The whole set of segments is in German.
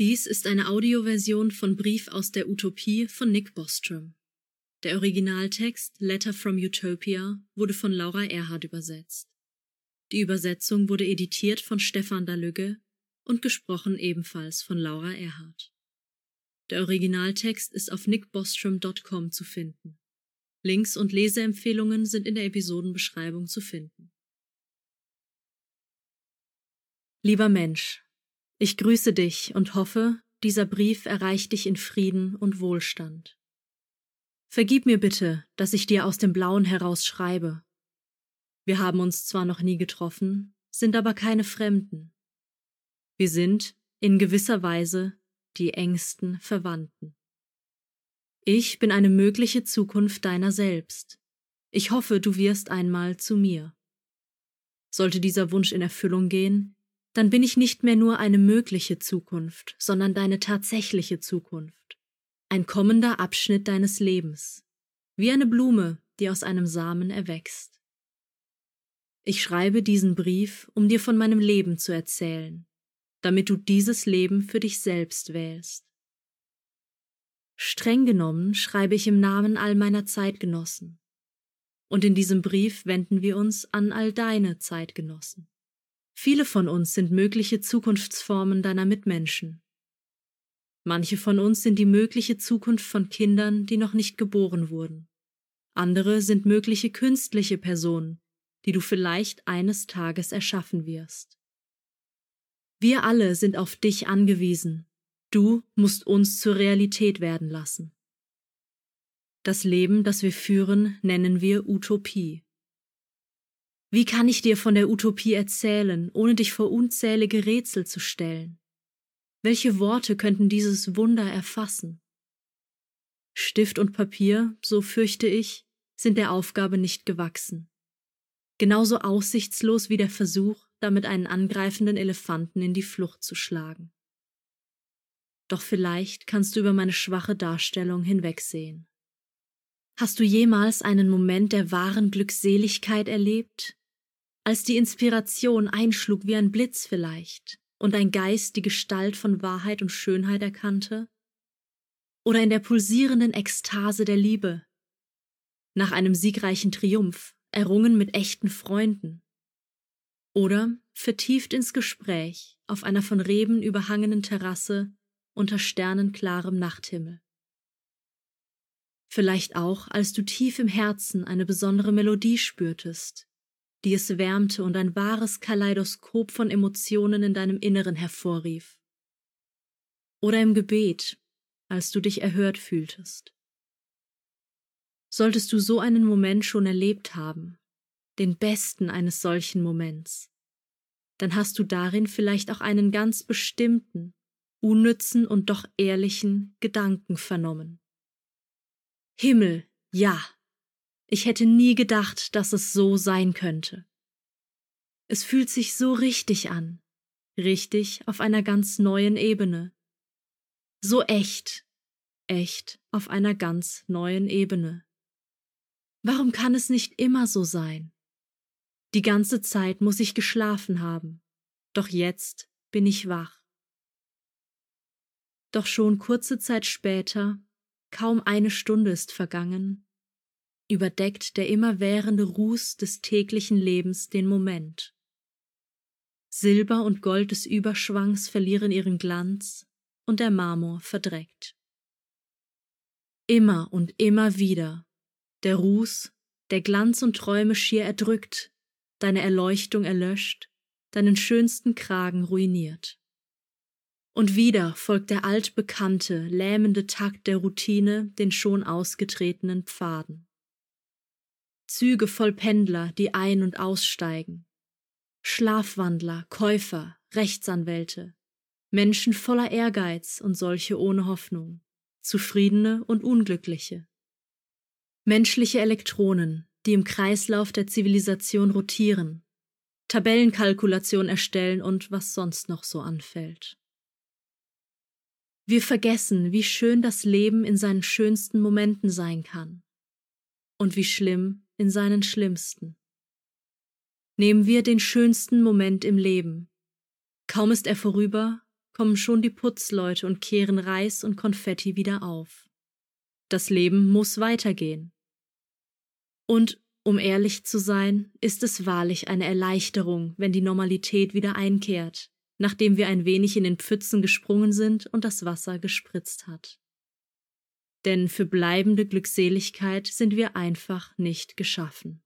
Dies ist eine Audioversion von Brief aus der Utopie von Nick Bostrom. Der Originaltext Letter from Utopia wurde von Laura Erhard übersetzt. Die Übersetzung wurde editiert von Stefan Dalügge und gesprochen ebenfalls von Laura Erhard. Der Originaltext ist auf nickbostrom.com zu finden. Links und Leseempfehlungen sind in der Episodenbeschreibung zu finden. Lieber Mensch, ich grüße dich und hoffe, dieser Brief erreicht dich in Frieden und Wohlstand. Vergib mir bitte, dass ich dir aus dem Blauen heraus schreibe. Wir haben uns zwar noch nie getroffen, sind aber keine Fremden. Wir sind, in gewisser Weise, die engsten Verwandten. Ich bin eine mögliche Zukunft deiner selbst. Ich hoffe, du wirst einmal zu mir. Sollte dieser Wunsch in Erfüllung gehen, dann bin ich nicht mehr nur eine mögliche Zukunft, sondern deine tatsächliche Zukunft, ein kommender Abschnitt deines Lebens, wie eine Blume, die aus einem Samen erwächst. Ich schreibe diesen Brief, um dir von meinem Leben zu erzählen, damit du dieses Leben für dich selbst wählst. Streng genommen schreibe ich im Namen all meiner Zeitgenossen, und in diesem Brief wenden wir uns an all deine Zeitgenossen. Viele von uns sind mögliche Zukunftsformen deiner Mitmenschen. Manche von uns sind die mögliche Zukunft von Kindern, die noch nicht geboren wurden. Andere sind mögliche künstliche Personen, die du vielleicht eines Tages erschaffen wirst. Wir alle sind auf dich angewiesen. Du musst uns zur Realität werden lassen. Das Leben, das wir führen, nennen wir Utopie. Wie kann ich dir von der Utopie erzählen, ohne dich vor unzählige Rätsel zu stellen? Welche Worte könnten dieses Wunder erfassen? Stift und Papier, so fürchte ich, sind der Aufgabe nicht gewachsen. Genauso aussichtslos wie der Versuch, damit einen angreifenden Elefanten in die Flucht zu schlagen. Doch vielleicht kannst du über meine schwache Darstellung hinwegsehen. Hast du jemals einen Moment der wahren Glückseligkeit erlebt, als die Inspiration einschlug wie ein Blitz vielleicht und dein Geist die Gestalt von Wahrheit und Schönheit erkannte? Oder in der pulsierenden Ekstase der Liebe, nach einem siegreichen Triumph, errungen mit echten Freunden? Oder vertieft ins Gespräch auf einer von Reben überhangenen Terrasse unter sternenklarem Nachthimmel? Vielleicht auch, als du tief im Herzen eine besondere Melodie spürtest, die es wärmte und ein wahres Kaleidoskop von Emotionen in deinem Inneren hervorrief. Oder im Gebet, als du dich erhört fühltest. Solltest du so einen Moment schon erlebt haben, den besten eines solchen Moments, dann hast du darin vielleicht auch einen ganz bestimmten, unnützen und doch ehrlichen Gedanken vernommen. Himmel, ja, ich hätte nie gedacht, dass es so sein könnte. Es fühlt sich so richtig an, richtig auf einer ganz neuen Ebene. So echt, echt auf einer ganz neuen Ebene. Warum kann es nicht immer so sein? Die ganze Zeit muss ich geschlafen haben, doch jetzt bin ich wach. Doch schon kurze Zeit später, kaum eine Stunde ist vergangen, überdeckt der immerwährende Ruß des täglichen Lebens den Moment. Silber und Gold des Überschwangs verlieren ihren Glanz und der Marmor verdreckt. Immer und immer wieder, der Ruß, der Glanz und Träume schier erdrückt, deine Erleuchtung erlöscht, deinen schönsten Kragen ruiniert. Und wieder folgt der altbekannte, lähmende Takt der Routine den schon ausgetretenen Pfaden. Züge voll Pendler, die ein- und aussteigen. Schlafwandler, Käufer, Rechtsanwälte, Menschen voller Ehrgeiz und solche ohne Hoffnung, zufriedene und unglückliche. Menschliche Elektronen, die im Kreislauf der Zivilisation rotieren, Tabellenkalkulation erstellen und was sonst noch so anfällt. Wir vergessen, wie schön das Leben in seinen schönsten Momenten sein kann und wie schlimm in seinen schlimmsten. Nehmen wir den schönsten Moment im Leben. Kaum ist er vorüber, kommen schon die Putzleute und kehren Reis und Konfetti wieder auf. Das Leben muss weitergehen. Und, um ehrlich zu sein, ist es wahrlich eine Erleichterung, wenn die Normalität wieder einkehrt, nachdem wir ein wenig in den Pfützen gesprungen sind und das Wasser gespritzt hat. Denn für bleibende Glückseligkeit sind wir einfach nicht geschaffen.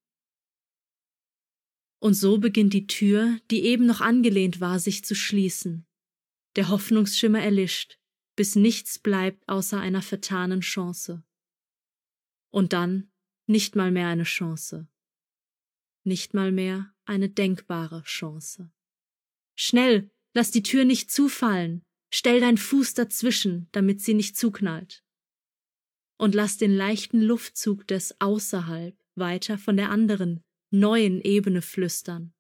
Und so beginnt die Tür, die eben noch angelehnt war, sich zu schließen. Der Hoffnungsschimmer erlischt, bis nichts bleibt außer einer vertanen Chance. Und dann nicht mal mehr eine Chance. Nicht mal mehr eine denkbare Chance. Schnell, lass die Tür nicht zufallen, stell dein Fuß dazwischen, damit sie nicht zuknallt. Und lass den leichten Luftzug des Außerhalb weiter von der anderen, neuen Ebene flüstern.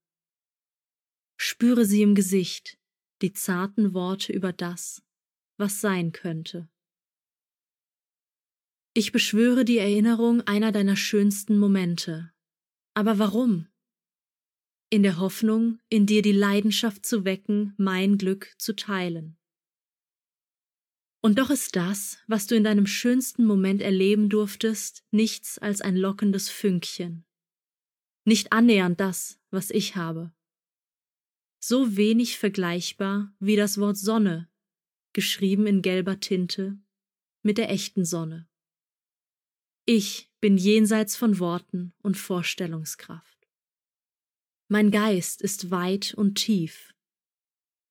Spüre sie im Gesicht, die zarten Worte über das, was sein könnte. Ich beschwöre die Erinnerung einer deiner schönsten Momente. Aber warum? In der Hoffnung, in dir die Leidenschaft zu wecken, mein Glück zu teilen. Und doch ist das, was du in deinem schönsten Moment erleben durftest, nichts als ein lockendes Fünkchen, nicht annähernd das, was ich habe. So wenig vergleichbar wie das Wort Sonne, geschrieben in gelber Tinte, mit der echten Sonne. Ich bin jenseits von Worten und Vorstellungskraft. Mein Geist ist weit und tief.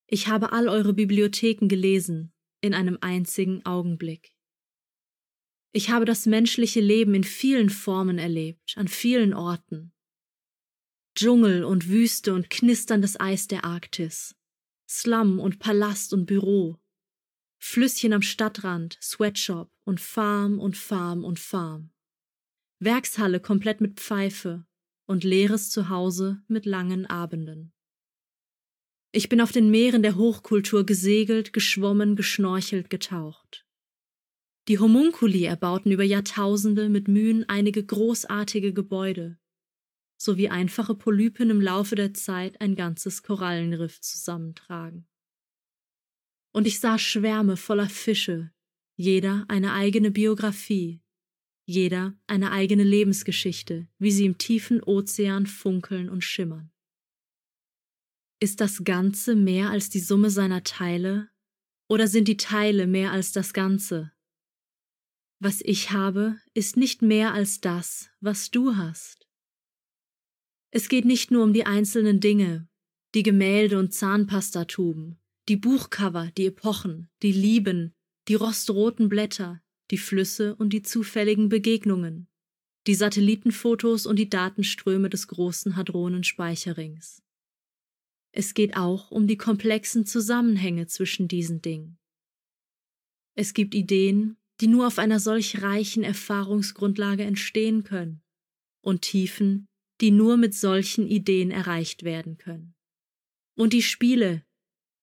Ich habe all eure Bibliotheken gelesen in einem einzigen Augenblick. Ich habe das menschliche Leben in vielen Formen erlebt, an vielen Orten. Dschungel und Wüste und knisterndes Eis der Arktis, Slum und Palast und Büro, Flüsschen am Stadtrand, Sweatshop und Farm und Farm und Farm. Werkshalle komplett mit Pfeife und leeres Zuhause mit langen Abenden. Ich bin auf den Meeren der Hochkultur gesegelt, geschwommen, geschnorchelt, getaucht. Die Homunkuli erbauten über Jahrtausende mit Mühen einige großartige Gebäude, sowie einfache Polypen im Laufe der Zeit ein ganzes Korallenriff zusammentragen. Und ich sah Schwärme voller Fische, jeder eine eigene Biografie, jeder eine eigene Lebensgeschichte, wie sie im tiefen Ozean funkeln und schimmern. Ist das Ganze mehr als die Summe seiner Teile, oder sind die Teile mehr als das Ganze? Was ich habe, ist nicht mehr als das, was du hast. Es geht nicht nur um die einzelnen Dinge, die Gemälde und Zahnpastatuben, die Buchcover, die Epochen, die Lieben, die rostroten Blätter, die Flüsse und die zufälligen Begegnungen, die Satellitenfotos und die Datenströme des großen Hadronenspeicherrings. Es geht auch um die komplexen Zusammenhänge zwischen diesen Dingen. Es gibt Ideen, die nur auf einer solch reichen Erfahrungsgrundlage entstehen können, und Tiefen, die nur mit solchen Ideen erreicht werden können. Und die Spiele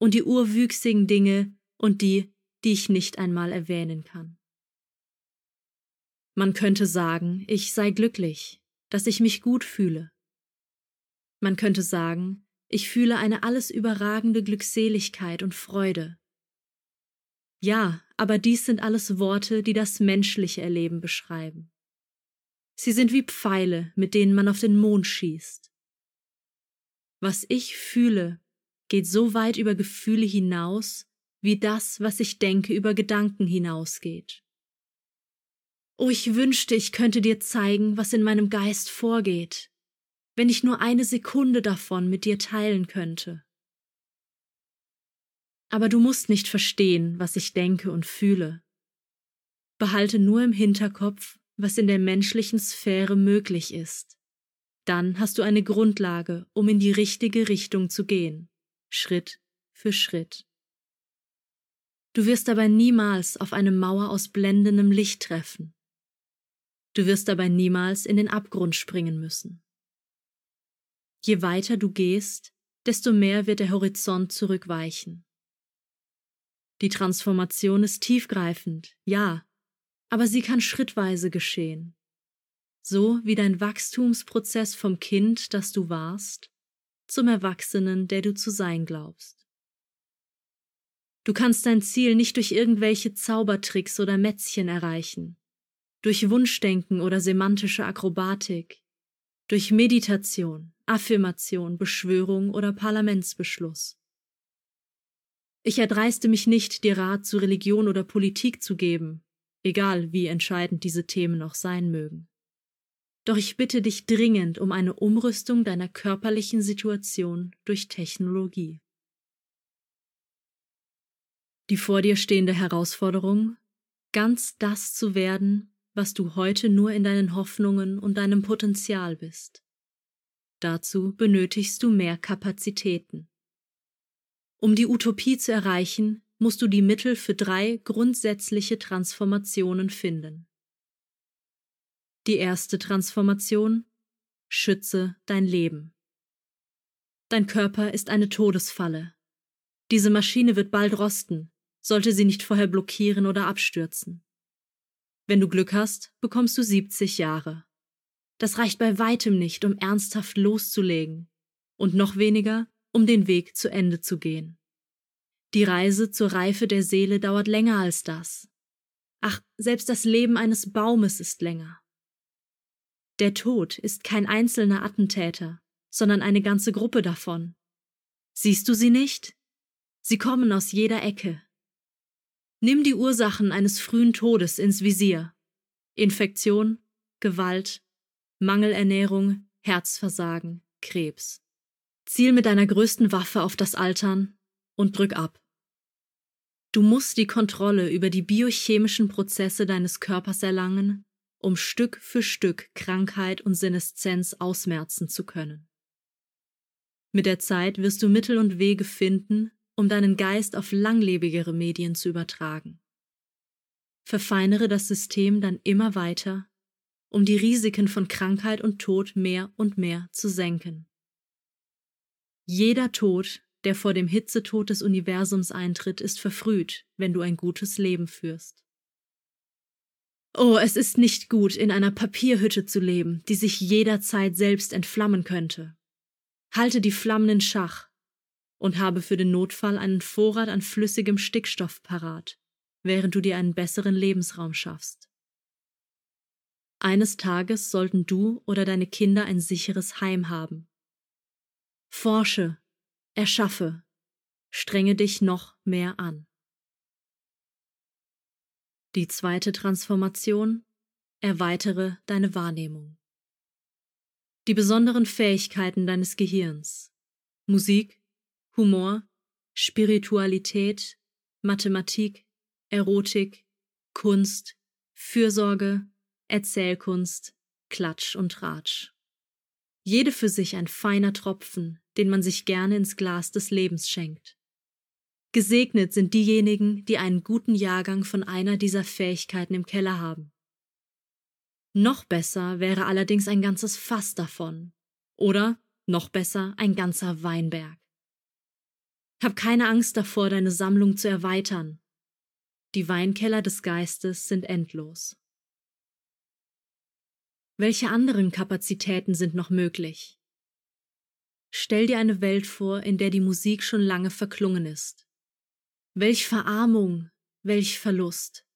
und die urwüchsigen Dinge und die, die ich nicht einmal erwähnen kann. Man könnte sagen, ich sei glücklich, dass ich mich gut fühle. Man könnte sagen, ich fühle eine alles überragende Glückseligkeit und Freude. Ja, aber dies sind alles Worte, die das menschliche Erleben beschreiben. Sie sind wie Pfeile, mit denen man auf den Mond schießt. Was ich fühle, geht so weit über Gefühle hinaus, wie das, was ich denke, über Gedanken hinausgeht. Oh, ich wünschte, ich könnte dir zeigen, was in meinem Geist vorgeht, wenn ich nur eine Sekunde davon mit dir teilen könnte. Aber du musst nicht verstehen, was ich denke und fühle. Behalte nur im Hinterkopf, was in der menschlichen Sphäre möglich ist. Dann hast du eine Grundlage, um in die richtige Richtung zu gehen, Schritt für Schritt. Du wirst dabei niemals auf eine Mauer aus blendendem Licht treffen. Du wirst dabei niemals in den Abgrund springen müssen. Je weiter du gehst, desto mehr wird der Horizont zurückweichen. Die Transformation ist tiefgreifend, ja, aber sie kann schrittweise geschehen. So wie dein Wachstumsprozess vom Kind, das du warst, zum Erwachsenen, der du zu sein glaubst. Du kannst dein Ziel nicht durch irgendwelche Zaubertricks oder Mätzchen erreichen, durch Wunschdenken oder semantische Akrobatik, durch Meditation, Affirmation, Beschwörung oder Parlamentsbeschluss. Ich erdreiste mich nicht, dir Rat zu Religion oder Politik zu geben, egal wie entscheidend diese Themen auch sein mögen. Doch ich bitte dich dringend um eine Umrüstung deiner körperlichen Situation durch Technologie. Die vor dir stehende Herausforderung, ganz das zu werden, was du heute nur in deinen Hoffnungen und deinem Potenzial bist. Dazu benötigst du mehr Kapazitäten. Um die Utopie zu erreichen, musst du die Mittel für drei grundsätzliche Transformationen finden. Die erste Transformation Schütze dein Leben. Dein Körper ist eine Todesfalle. Diese Maschine wird bald rosten, sollte sie nicht vorher blockieren oder abstürzen. Wenn du Glück hast, bekommst du 70 Jahre. Das reicht bei weitem nicht, um ernsthaft loszulegen, und noch weniger, um den Weg zu Ende zu gehen. Die Reise zur Reife der Seele dauert länger als das. Ach, selbst das Leben eines Baumes ist länger. Der Tod ist kein einzelner Attentäter, sondern eine ganze Gruppe davon. Siehst du sie nicht? Sie kommen aus jeder Ecke. Nimm die Ursachen eines frühen Todes ins Visier. Infektion, Gewalt, Mangelernährung, Herzversagen, Krebs. Ziel mit deiner größten Waffe auf das Altern und drück ab. Du musst die Kontrolle über die biochemischen Prozesse deines Körpers erlangen um Stück für Stück Krankheit und Seneszenz ausmerzen zu können. Mit der Zeit wirst du Mittel und Wege finden, um deinen Geist auf langlebigere Medien zu übertragen. Verfeinere das System dann immer weiter, um die Risiken von Krankheit und Tod mehr und mehr zu senken. Jeder Tod, der vor dem Hitzetod des Universums eintritt, ist verfrüht, wenn du ein gutes Leben führst. Oh, es ist nicht gut, in einer Papierhütte zu leben, die sich jederzeit selbst entflammen könnte. Halte die Flammen in Schach und habe für den Notfall einen Vorrat an flüssigem Stickstoff parat, während du dir einen besseren Lebensraum schaffst. Eines Tages sollten du oder deine Kinder ein sicheres Heim haben. Forsche, erschaffe, strenge dich noch mehr an. Die zweite Transformation Erweitere deine Wahrnehmung. Die besonderen Fähigkeiten deines Gehirns Musik, Humor, Spiritualität, Mathematik, Erotik, Kunst, Fürsorge, Erzählkunst, Klatsch und Tratsch. Jede für sich ein feiner Tropfen, den man sich gerne ins Glas des Lebens schenkt. Gesegnet sind diejenigen, die einen guten Jahrgang von einer dieser Fähigkeiten im Keller haben. Noch besser wäre allerdings ein ganzes Fass davon. Oder, noch besser, ein ganzer Weinberg. Hab keine Angst davor, deine Sammlung zu erweitern. Die Weinkeller des Geistes sind endlos. Welche anderen Kapazitäten sind noch möglich? Stell dir eine Welt vor, in der die Musik schon lange verklungen ist. Welch Verarmung, welch Verlust.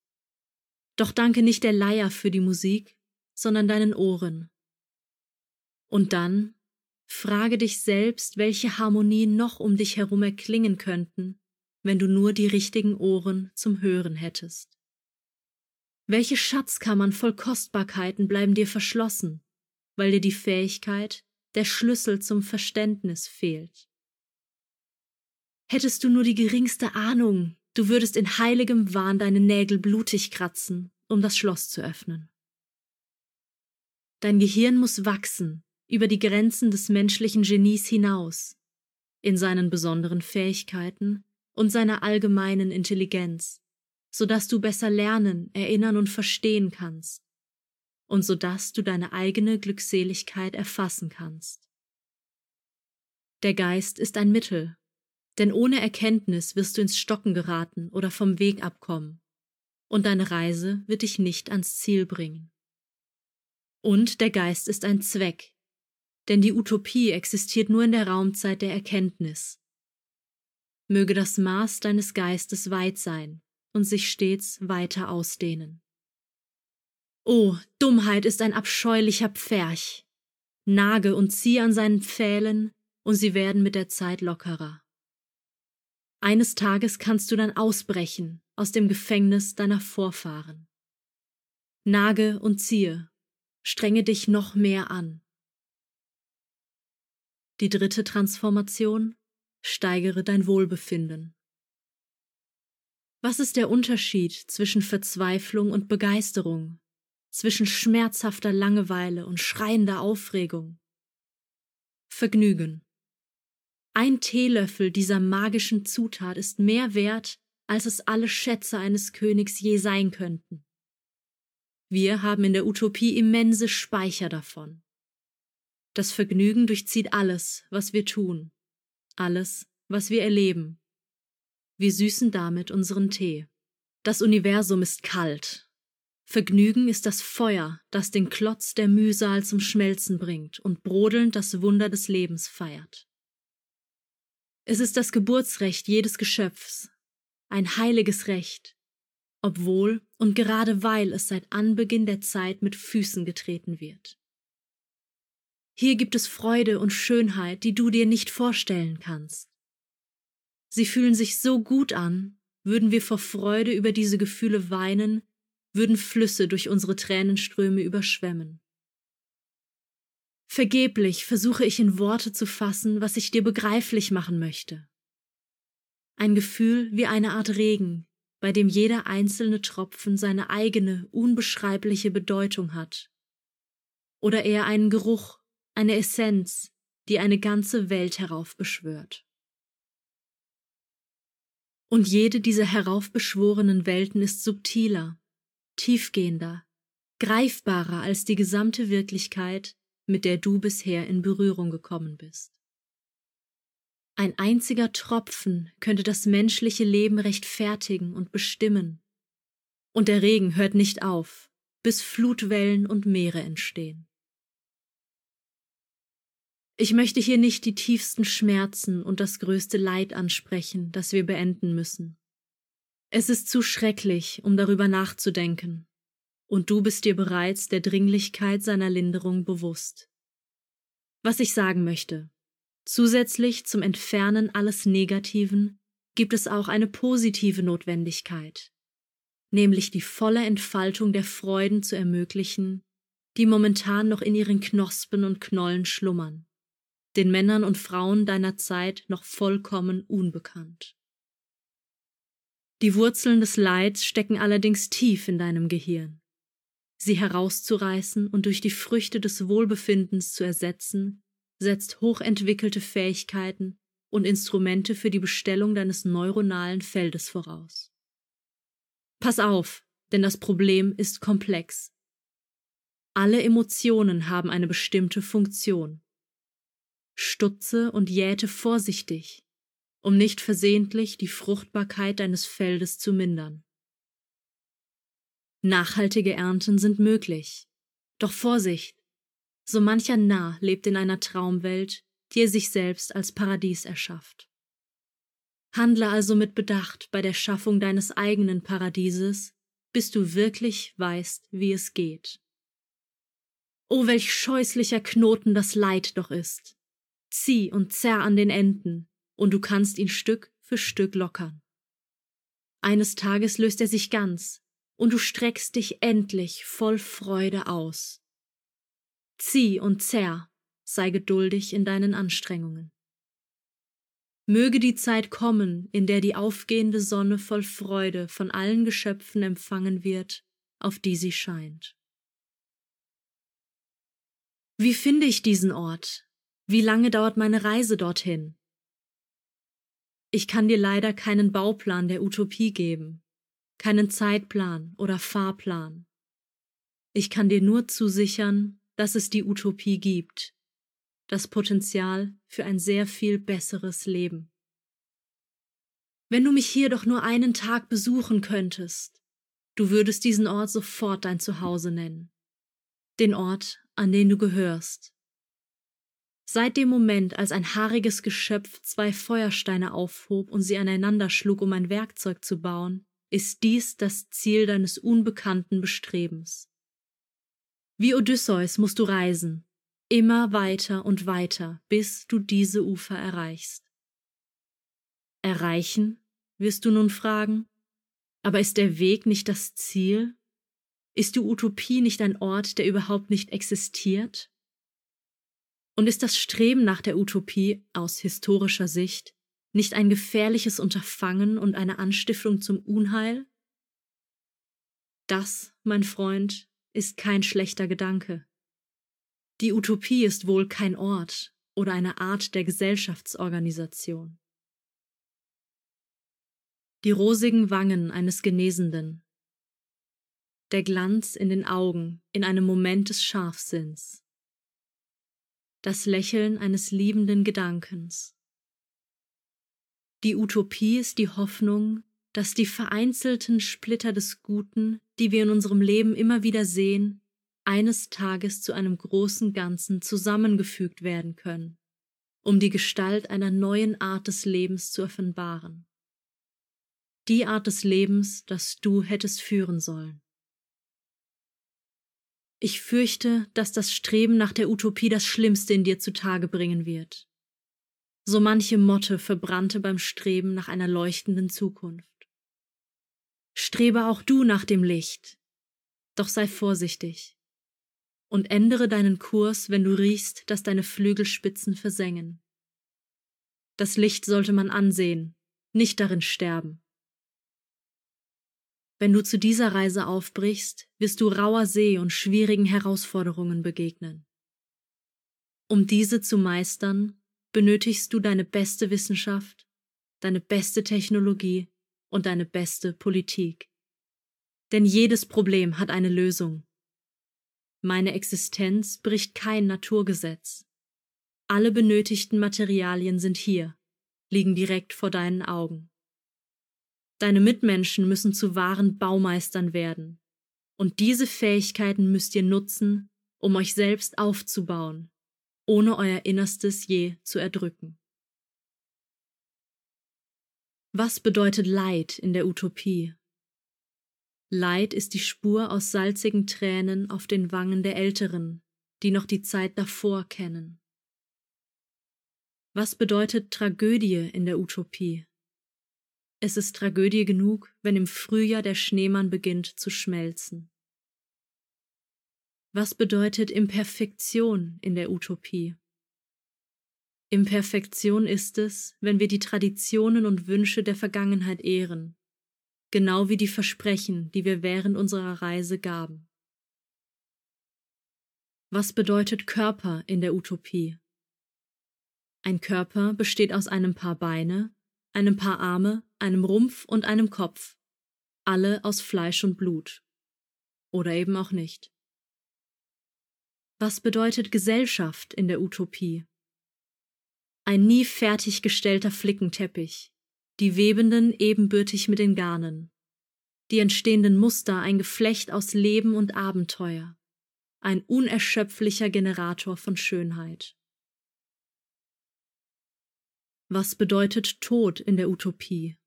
Doch danke nicht der Leier für die Musik, sondern deinen Ohren. Und dann frage dich selbst, welche Harmonien noch um dich herum erklingen könnten, wenn du nur die richtigen Ohren zum Hören hättest. Welche Schatzkammern voll Kostbarkeiten bleiben dir verschlossen, weil dir die Fähigkeit, der Schlüssel zum Verständnis fehlt. Hättest du nur die geringste Ahnung, du würdest in heiligem Wahn deine Nägel blutig kratzen, um das Schloss zu öffnen. Dein Gehirn muss wachsen, über die Grenzen des menschlichen Genies hinaus, in seinen besonderen Fähigkeiten und seiner allgemeinen Intelligenz, so dass du besser lernen, erinnern und verstehen kannst, und so dass du deine eigene Glückseligkeit erfassen kannst. Der Geist ist ein Mittel, denn ohne Erkenntnis wirst du ins Stocken geraten oder vom Weg abkommen, und deine Reise wird dich nicht ans Ziel bringen. Und der Geist ist ein Zweck, denn die Utopie existiert nur in der Raumzeit der Erkenntnis. möge das Maß deines Geistes weit sein und sich stets weiter ausdehnen. O, Dummheit ist ein abscheulicher Pferch. Nage und zieh an seinen Pfählen, und sie werden mit der Zeit lockerer. Eines Tages kannst du dann ausbrechen aus dem Gefängnis deiner Vorfahren. Nage und ziehe, strenge dich noch mehr an. Die dritte Transformation, steigere dein Wohlbefinden. Was ist der Unterschied zwischen Verzweiflung und Begeisterung, zwischen schmerzhafter Langeweile und schreiender Aufregung? Vergnügen. Ein Teelöffel dieser magischen Zutat ist mehr wert, als es alle Schätze eines Königs je sein könnten. Wir haben in der Utopie immense Speicher davon. Das Vergnügen durchzieht alles, was wir tun, alles, was wir erleben. Wir süßen damit unseren Tee. Das Universum ist kalt. Vergnügen ist das Feuer, das den Klotz der Mühsal zum Schmelzen bringt und brodelnd das Wunder des Lebens feiert. Es ist das Geburtsrecht jedes Geschöpfs, ein heiliges Recht, obwohl und gerade weil es seit Anbeginn der Zeit mit Füßen getreten wird. Hier gibt es Freude und Schönheit, die du dir nicht vorstellen kannst. Sie fühlen sich so gut an, würden wir vor Freude über diese Gefühle weinen, würden Flüsse durch unsere Tränenströme überschwemmen. Vergeblich versuche ich in Worte zu fassen, was ich dir begreiflich machen möchte. Ein Gefühl wie eine Art Regen, bei dem jeder einzelne Tropfen seine eigene, unbeschreibliche Bedeutung hat. Oder eher einen Geruch, eine Essenz, die eine ganze Welt heraufbeschwört. Und jede dieser heraufbeschworenen Welten ist subtiler, tiefgehender, greifbarer als die gesamte Wirklichkeit, mit der du bisher in Berührung gekommen bist. Ein einziger Tropfen könnte das menschliche Leben rechtfertigen und bestimmen. Und der Regen hört nicht auf, bis Flutwellen und Meere entstehen. Ich möchte hier nicht die tiefsten Schmerzen und das größte Leid ansprechen, das wir beenden müssen. Es ist zu schrecklich, um darüber nachzudenken, und du bist dir bereits der Dringlichkeit seiner Linderung bewusst. Was ich sagen möchte, zusätzlich zum Entfernen alles Negativen gibt es auch eine positive Notwendigkeit, nämlich die volle Entfaltung der Freuden zu ermöglichen, die momentan noch in ihren Knospen und Knollen schlummern, den Männern und Frauen deiner Zeit noch vollkommen unbekannt. Die Wurzeln des Leids stecken allerdings tief in deinem Gehirn sie herauszureißen und durch die Früchte des Wohlbefindens zu ersetzen, setzt hochentwickelte Fähigkeiten und Instrumente für die Bestellung deines neuronalen Feldes voraus. Pass auf, denn das Problem ist komplex. Alle Emotionen haben eine bestimmte Funktion. Stutze und jäte vorsichtig, um nicht versehentlich die Fruchtbarkeit deines Feldes zu mindern. Nachhaltige Ernten sind möglich. Doch Vorsicht! So mancher Narr lebt in einer Traumwelt, die er sich selbst als Paradies erschafft. Handle also mit Bedacht bei der Schaffung deines eigenen Paradieses, bis du wirklich weißt, wie es geht. O welch scheußlicher Knoten das Leid doch ist. Zieh und zerr an den Enden, und du kannst ihn Stück für Stück lockern. Eines Tages löst er sich ganz, und du streckst dich endlich voll Freude aus. Zieh und zerr, sei geduldig in deinen Anstrengungen. Möge die Zeit kommen, in der die aufgehende Sonne voll Freude von allen Geschöpfen empfangen wird, auf die sie scheint. Wie finde ich diesen Ort? Wie lange dauert meine Reise dorthin? Ich kann dir leider keinen Bauplan der Utopie geben, keinen Zeitplan oder Fahrplan. Ich kann dir nur zusichern, dass es die Utopie gibt, das Potenzial für ein sehr viel besseres Leben. Wenn du mich hier doch nur einen Tag besuchen könntest, du würdest diesen Ort sofort dein Zuhause nennen, den Ort, an den du gehörst. Seit dem Moment, als ein haariges Geschöpf zwei Feuersteine aufhob und sie aneinander schlug, um ein Werkzeug zu bauen, ist dies das Ziel deines unbekannten Bestrebens. Wie Odysseus musst du reisen, immer weiter und weiter, bis du diese Ufer erreichst. Erreichen, wirst du nun fragen? Aber ist der Weg nicht das Ziel? Ist die Utopie nicht ein Ort, der überhaupt nicht existiert? Und ist das Streben nach der Utopie aus historischer Sicht nicht ein gefährliches Unterfangen und eine Anstiftung zum Unheil? Das, mein Freund, ist kein schlechter Gedanke. Die Utopie ist wohl kein Ort oder eine Art der Gesellschaftsorganisation. Die rosigen Wangen eines Genesenden, der Glanz in den Augen in einem Moment des Scharfsinns, das Lächeln eines liebenden Gedankens. Die Utopie ist die Hoffnung, dass die vereinzelten Splitter des Guten, die wir in unserem Leben immer wieder sehen, eines Tages zu einem großen Ganzen zusammengefügt werden können, um die Gestalt einer neuen Art des Lebens zu offenbaren. Die Art des Lebens, das du hättest führen sollen. Ich fürchte, dass das Streben nach der Utopie das Schlimmste in dir zutage bringen wird. So manche Motte verbrannte beim Streben nach einer leuchtenden Zukunft. Strebe auch du nach dem Licht, doch sei vorsichtig und ändere deinen Kurs, wenn du riechst, dass deine Flügelspitzen versengen. Das Licht sollte man ansehen, nicht darin sterben. Wenn du zu dieser Reise aufbrichst, wirst du rauer See und schwierigen Herausforderungen begegnen. Um diese zu meistern, benötigst du deine beste Wissenschaft, deine beste Technologie und deine beste Politik. Denn jedes Problem hat eine Lösung. Meine Existenz bricht kein Naturgesetz. Alle benötigten Materialien sind hier, liegen direkt vor deinen Augen. Deine Mitmenschen müssen zu wahren Baumeistern werden. Und diese Fähigkeiten müsst ihr nutzen, um euch selbst aufzubauen, ohne euer Innerstes je zu erdrücken. Was bedeutet Leid in der Utopie? Leid ist die Spur aus salzigen Tränen auf den Wangen der Älteren, die noch die Zeit davor kennen. Was bedeutet Tragödie in der Utopie? Es ist Tragödie genug, wenn im Frühjahr der Schneemann beginnt zu schmelzen. Was bedeutet Imperfektion in der Utopie? Imperfektion ist es, wenn wir die Traditionen und Wünsche der Vergangenheit ehren, genau wie die Versprechen, die wir während unserer Reise gaben. Was bedeutet Körper in der Utopie? Ein Körper besteht aus einem Paar Beine, einem Paar Arme, einem Rumpf und einem Kopf, alle aus Fleisch und Blut. Oder eben auch nicht. Was bedeutet Gesellschaft in der Utopie? Ein nie fertiggestellter Flickenteppich, die Webenden ebenbürtig mit den Garnen, die entstehenden Muster ein Geflecht aus Leben und Abenteuer, ein unerschöpflicher Generator von Schönheit. Was bedeutet Tod in der Utopie?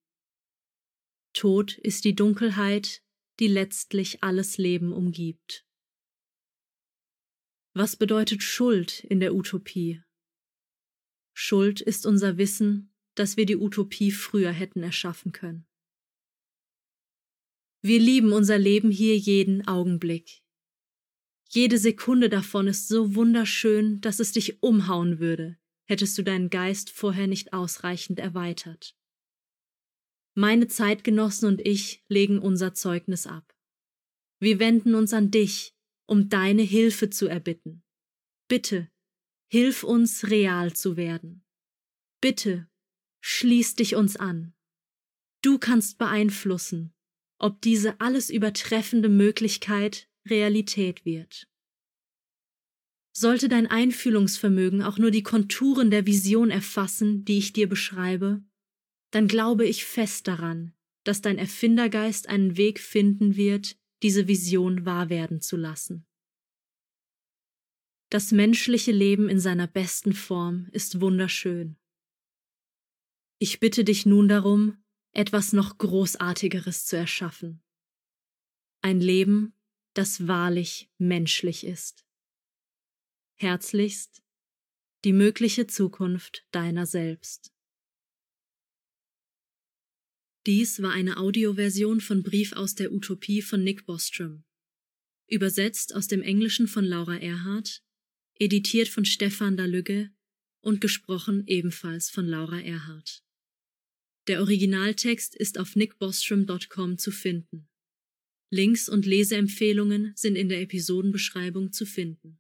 Tod ist die Dunkelheit, die letztlich alles Leben umgibt. Was bedeutet Schuld in der Utopie? Schuld ist unser Wissen, dass wir die Utopie früher hätten erschaffen können. Wir lieben unser Leben hier jeden Augenblick. Jede Sekunde davon ist so wunderschön, dass es dich umhauen würde, hättest du deinen Geist vorher nicht ausreichend erweitert. Meine Zeitgenossen und ich legen unser Zeugnis ab. Wir wenden uns an dich, um deine Hilfe zu erbitten. Bitte, hilf uns real zu werden. Bitte, schließ dich uns an. Du kannst beeinflussen, ob diese alles übertreffende Möglichkeit Realität wird. Sollte dein Einfühlungsvermögen auch nur die Konturen der Vision erfassen, die ich dir beschreibe, dann glaube ich fest daran, dass dein Erfindergeist einen Weg finden wird, diese Vision wahr werden zu lassen. Das menschliche Leben in seiner besten Form ist wunderschön. Ich bitte dich nun darum, etwas noch Großartigeres zu erschaffen. Ein Leben, das wahrlich menschlich ist. Herzlichst, die mögliche Zukunft deiner selbst. Dies war eine Audioversion von Brief aus der Utopie von Nick Bostrom. Übersetzt aus dem Englischen von Laura Erhardt, editiert von Stefan Dalügge und gesprochen ebenfalls von Laura Erhardt. Der Originaltext ist auf nickbostrom.com zu finden. Links und Leseempfehlungen sind in der Episodenbeschreibung zu finden.